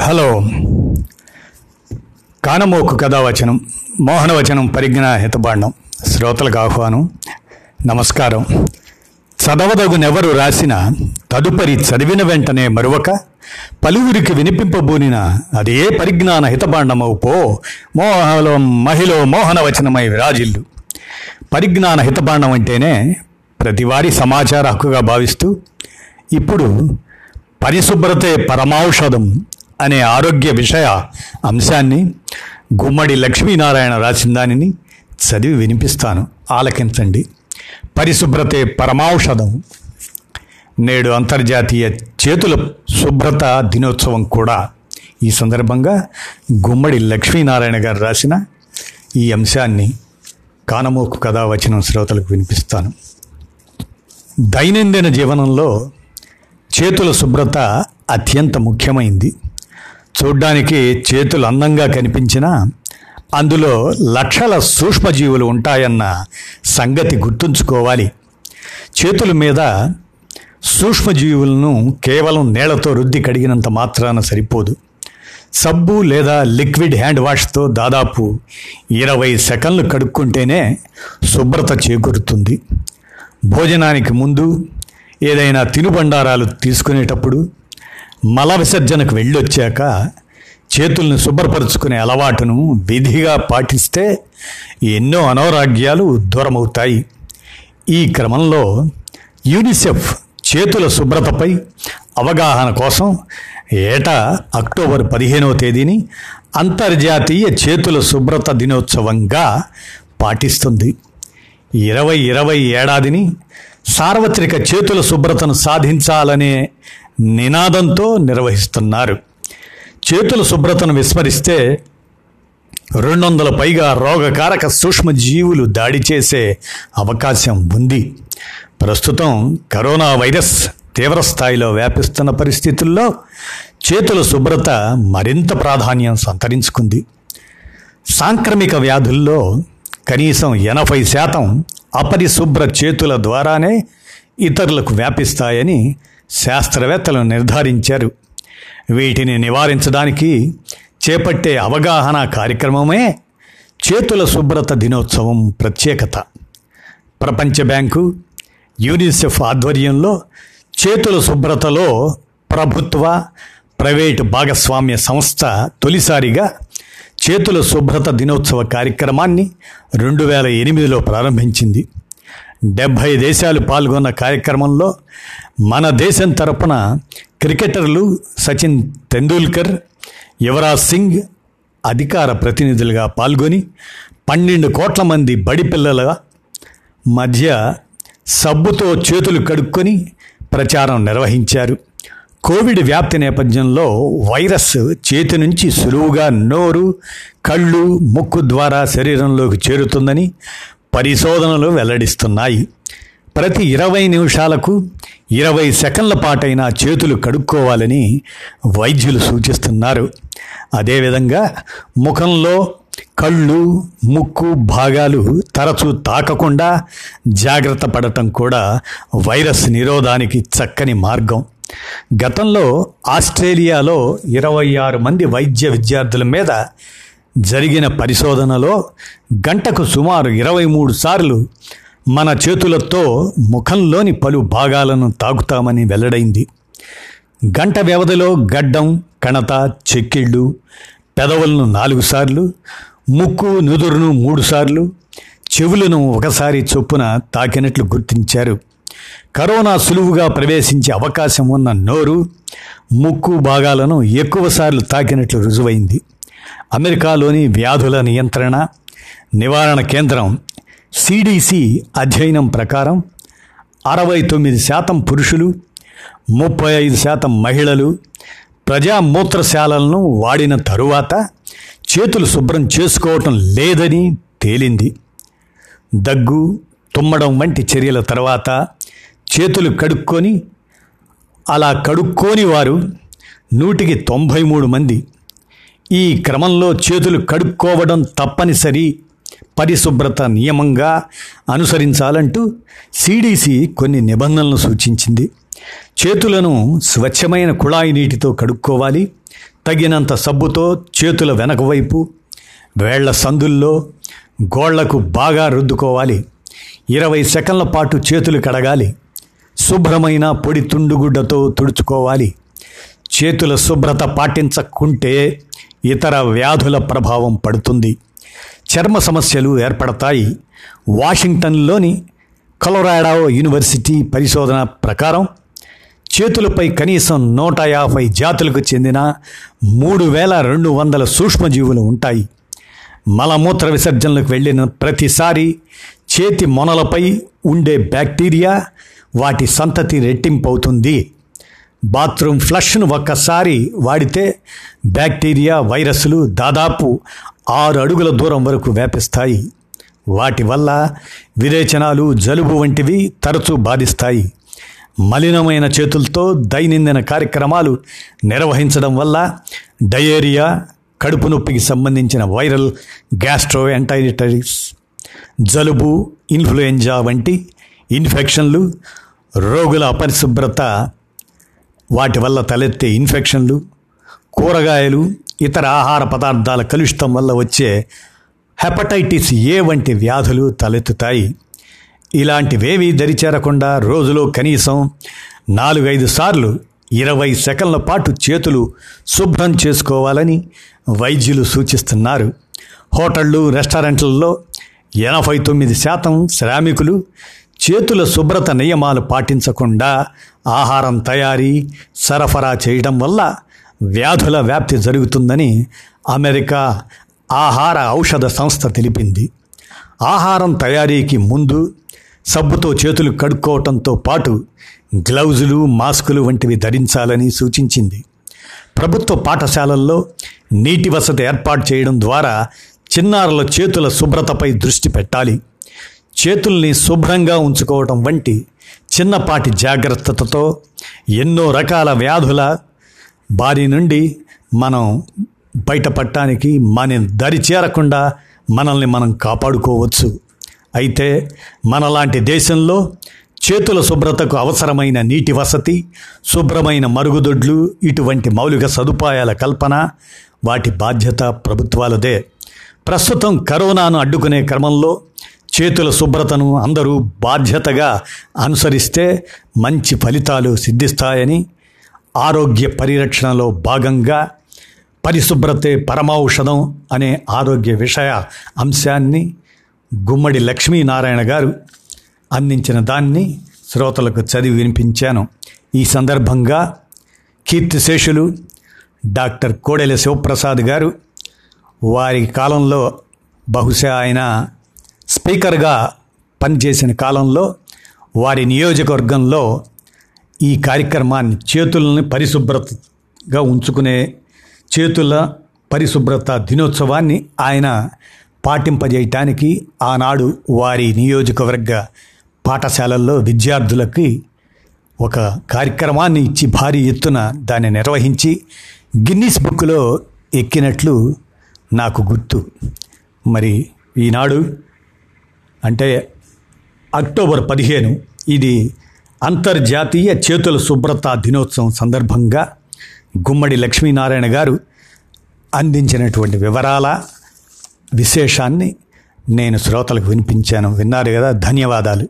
Hello. కానమోకు కథావచనం మోహనవచనం పరిజ్ఞాన హితబాండం శ్రోతలకు ఆహ్వానం నమస్కారం. చదవదగునెవరు రాసిన తదుపరి చదివిన వెంటనే మరొక పలువురికి వినిపింపబూనిన అదే పరిజ్ఞాన హితబాండమవు పో మోహలో మహిళ మోహనవచనమై విరాజిల్లు. పరిజ్ఞాన హితబాండం అంటేనే ప్రతివారీ సమాచార హక్కుగా భావిస్తూ ఇప్పుడు పరిశుభ్రతే పరమౌషధం అనే ఆరోగ్య విషయ అంశాన్ని గుమ్మడి లక్ష్మీనారాయణ రాసిన దానిని చదివి వినిపిస్తాను. ఆలకించండి. పరిశుభ్రతే పరమౌషధం నేడు అంతర్జాతీయ చేతుల శుభ్రత దినోత్సవం కూడా ఈ సందర్భంగా గుమ్మడి లక్ష్మీనారాయణ గారు రాసిన ఈ అంశాన్ని కానమోకు కథా వచనం శ్రోతలకు వినిపిస్తాను. దైనందిన జీవనంలో చేతుల శుభ్రత అత్యంత ముఖ్యమైంది. చూడ్డానికి చేతులు అందంగా కనిపించినా అందులో లక్షల సూక్ష్మజీవులు ఉంటాయన్న సంగతి గుర్తుంచుకోవాలి. చేతుల మీద సూక్ష్మజీవులను కేవలం నీళ్ళతో రుద్ది కడిగినంత మాత్రాన సరిపోదు. సబ్బు లేదా లిక్విడ్ హ్యాండ్ వాష్తో దాదాపు ఇరవై సెకండ్లు కడుక్కుంటేనే శుభ్రత చేకూరుతుంది. భోజనానికి ముందు ఏదైనా తినుబండారాలు తీసుకునేటప్పుడు మల విసర్జనకు వెళ్ళొచ్చాక చేతుల్ని శుభ్రపరుచుకునే అలవాటును విధిగా పాటిస్తే ఎన్నో అనారోగ్యాలు దూరమవుతాయి. ఈ క్రమంలో యూనిసెఫ్ చేతుల శుభ్రతపై అవగాహన కోసం ఏటా అక్టోబర్ పదిహేనవ తేదీని అంతర్జాతీయ చేతుల శుభ్రత దినోత్సవంగా పాటిస్తుంది. ఇరవై ఇరవై ఏడాదిని సార్వత్రిక చేతుల శుభ్రతను సాధించాలనే నినాదంతో నిర్వహిస్తున్నారు. చేతుల శుభ్రతను విస్మరిస్తే రెండు వందల పైగా రోగకారక సూక్ష్మజీవులు దాడి చేసే అవకాశం ఉంది. ప్రస్తుతం కరోనా వైరస్ తీవ్రస్థాయిలో వ్యాపిస్తున్న పరిస్థితుల్లో చేతుల శుభ్రత మరింత ప్రాధాన్యం సంతరించుకుంది. సాంక్రమిక వ్యాధుల్లో కనీసం ఎనభై శాతం అపరిశుభ్ర చేతుల ద్వారానే ఇతరులకు వ్యాపిస్తాయని శాస్త్రవేత్తలు నిర్ధారించారు. వీటిని నివారించడానికి చేపట్టే అవగాహన కార్యక్రమమే చేతుల శుభ్రత దినోత్సవం ప్రత్యేకత. ప్రపంచ బ్యాంకు యూనిసెఫ్ ఆధ్వర్యంలో చేతుల శుభ్రతలో ప్రభుత్వ ప్రైవేటు భాగస్వామ్య సంస్థ తొలిసారిగా చేతుల శుభ్రత దినోత్సవ కార్యక్రమాన్ని రెండు వేల ఎనిమిదిలో ప్రారంభించింది. డెబ్భై దేశాలు పాల్గొన్న కార్యక్రమంలో మన దేశం తరపున క్రికెటర్లు సచిన్ తెండూల్కర్ యువరాజ్ సింగ్ అధికార ప్రతినిధులుగా పాల్గొని పన్నెండు కోట్ల మంది బడి పిల్లల మధ్య సబ్బుతో చేతులు కడుక్కొని ప్రచారం నిర్వహించారు. కోవిడ్ వ్యాప్తి నేపథ్యంలో వైరస్ చేతి నుంచి సులువుగా నోరు కళ్ళు ముక్కు ద్వారా శరీరంలోకి చేరుతుందని పరిశోధనలు వెల్లడిస్తున్నాయి. ప్రతి ఇరవై నిమిషాలకు ఇరవై సెకండ్ల పాటైనా చేతులు కడుక్కోవాలని వైద్యులు సూచిస్తున్నారు. అదేవిధంగా ముఖంలో కళ్ళు ముక్కు భాగాలు తరచూ తాకకుండా జాగ్రత్త పడటం కూడా వైరస్ నిరోధానికి చక్కని మార్గం. గతంలో ఆస్ట్రేలియాలో ఇరవై ఆరు మంది వైద్య విద్యార్థుల మీద జరిగిన పరిశోధనలో గంటకు సుమారు ఇరవై మూడు సార్లు మన చేతులతో ముఖంలోని పలు భాగాలను తాకుతామని వెల్లడైంది. గంట వ్యవధిలో గడ్డం కణత చెక్కిళ్ళు పెదవులను నాలుగు సార్లు ముక్కు నుదురును మూడు సార్లు చెవులను ఒకసారి చొప్పున తాకినట్లు గుర్తించారు. కరోనా సులువుగా ప్రవేశించే అవకాశం ఉన్న నోరు ముక్కు భాగాలను ఎక్కువసార్లు తాకినట్లు రుజువైంది. అమెరికాలోని వ్యాధుల నియంత్రణ నివారణ కేంద్రం సిడిసి అధ్యయనం ప్రకారం అరవై తొమ్మిది శాతం పురుషులు ముప్పై ఐదు శాతం మహిళలు ప్రజామూత్రశాలలను వాడిన తరువాత చేతులు శుభ్రం చేసుకోవటం లేదని తేలింది. దగ్గు తుమ్మడం వంటి చర్యల తర్వాత చేతులు కడుక్కొని అలా కడుక్కోని వారు నూటికి తొంభై మూడు మంది. ఈ క్రమంలో చేతులు కడుక్కోవడం తప్పనిసరి. పరిశుభ్రత నియమంగా అనుసరించాలంటూ సిడిసి కొన్ని నిబంధనలను సూచించింది. చేతులను స్వచ్ఛమైన కుళాయి నీటితో కడుక్కోవాలి. తగినంత సబ్బుతో చేతుల వెనక వైపు వేళ్ళ సందుల్లో గోళ్ళకు బాగా రుద్దుకోవాలి. ఇరవై సెకండ్ల పాటు చేతులు కడగాలి. శుభ్రమైన పొడి తుండుగుడ్డతో తుడుచుకోవాలి. చేతుల శుభ్రత పాటించకుంటే ఇతర వ్యాధుల ప్రభావం పడుతుంది. చర్మ సమస్యలు ఏర్పడతాయి. వాషింగ్టన్లోని కొలరాడో యూనివర్సిటీ పరిశోధన ప్రకారం చేతులపై కనీసం నూట యాభై జాతులకు చెందిన మూడు వేల రెండు వందల సూక్ష్మజీవులు ఉంటాయి. మలమూత్ర విసర్జనలకు వెళ్ళిన ప్రతిసారి చేతి మొనలపై ఉండే బ్యాక్టీరియా వాటి సంతతి రెట్టింపవుతుంది. బాత్రూమ్ ఫ్లష్ను ఒక్కసారి వాడితే బ్యాక్టీరియా వైరస్లు దాదాపు ఆరు అడుగుల దూరం వరకు వ్యాపిస్తాయి. వాటి వల్ల విరేచనాలు జలుబు వంటివి తరచూ బాధిస్తాయి. మలినమైన చేతులతో దైనందిన కార్యక్రమాలు నిర్వహించడం వల్ల డయేరియా కడుపు నొప్పికి సంబంధించిన వైరల్ గ్యాస్ట్రో ఎంటైటిస్ జలుబు ఇన్ఫ్లుయెంజా వంటి ఇన్ఫెక్షన్లు రోగుల అపరిశుభ్రత వాటి వల్ల తలెత్తే ఇన్ఫెక్షన్లు కూరగాయలు ఇతర ఆహార పదార్థాల కలుషితం వల్ల వచ్చే హెపటైటిస్ ఏ వంటి వ్యాధులు తలెత్తుతాయి. ఇలాంటివేవీ దరిచేరకుండా రోజులో కనీసం నాలుగైదు సార్లు ఇరవై సెకండ్ల పాటు చేతులు శుభ్రం చేసుకోవాలని వైద్యులు సూచిస్తున్నారు. హోటళ్ళు రెస్టారెంట్లలో ఎనభై తొమ్మిది శాతం శ్రామికులు చేతుల శుభ్రత నియమాలు పాటించకుండా ఆహారం తయారీ సరఫరా చేయడం వల్ల వ్యాధుల వ్యాప్తి జరుగుతుందని అమెరికా ఆహార ఔషధ సంస్థ తెలిపింది. ఆహారం తయారీకి ముందు సబ్బుతో చేతులు కడుక్కోవటంతో పాటు గ్లౌజులు మాస్కులు వంటివి ధరించాలని సూచించింది. ప్రభుత్వ పాఠశాలల్లో నీటి వసతి ఏర్పాటు చేయడం ద్వారా చిన్నారుల చేతుల శుభ్రతపై దృష్టి పెట్టాలి. చేతుల్ని శుభ్రంగా ఉంచుకోవటం వంటి చిన్నపాటి జాగ్రత్తతో ఎన్నో రకాల వ్యాధుల బారి నుండి మనం బయటపడటానికి మన దరి చేరకుండా మనల్ని మనం కాపాడుకోవచ్చు. అయితే మనలాంటి దేశంలో చేతుల శుభ్రతకు అవసరమైన నీటి వసతి శుభ్రమైన మరుగుదొడ్లు ఇటువంటి మౌలిక సదుపాయాల కల్పన వాటి బాధ్యత ప్రభుత్వాలదే. ప్రస్తుతం కరోనాను అడ్డుకునే క్రమంలో చేతుల శుభ్రతను అందరూ బాధ్యతగా అనుసరిస్తే మంచి ఫలితాలు సిద్ధిస్తాయని ఆరోగ్య పరిరక్షణలో భాగంగా పరిశుభ్రతే పరమౌషధం అనే ఆరోగ్య విషయ అంశాన్ని గుమ్మడి లక్ష్మీనారాయణ గారు అందించిన దాన్ని శ్రోతలకు చదివి వినిపించాను. ఈ సందర్భంగా కీర్తిశేషులు డాక్టర్ కోడెల శివప్రసాద్ గారు వారి కాలంలో బహుశా ఆయన స్పీకర్గా పనిచేసిన కాలంలో వారి నియోజకవర్గంలో ఈ కార్యక్రమాన్ని చేతులని పరిశుభ్రతగా ఉంచుకునే చేతుల పరిశుభ్రత దినోత్సవాన్ని ఆయన పాటింపజేయటానికి ఆనాడు వారి నియోజకవర్గ పాఠశాలల్లో విద్యార్థులకి ఒక కార్యక్రమాన్ని ఇచ్చి భారీ ఎత్తున దాన్ని నిర్వహించి గిన్నీస్ బుక్లో ఎక్కినట్లు నాకు గుర్తు. మరి ఈనాడు అంటే అక్టోబర్ పదిహేను ఇది అంతర్జాతీయ చేతుల శుభ్రత దినోత్సవం సందర్భంగా గుమ్మడి లక్ష్మీనారాయణ గారు అందించినటువంటి వివరాల విశేషాన్ని నేను శ్రోతలకు వినిపించాను. విన్నారు కదా? ధన్యవాదాలు.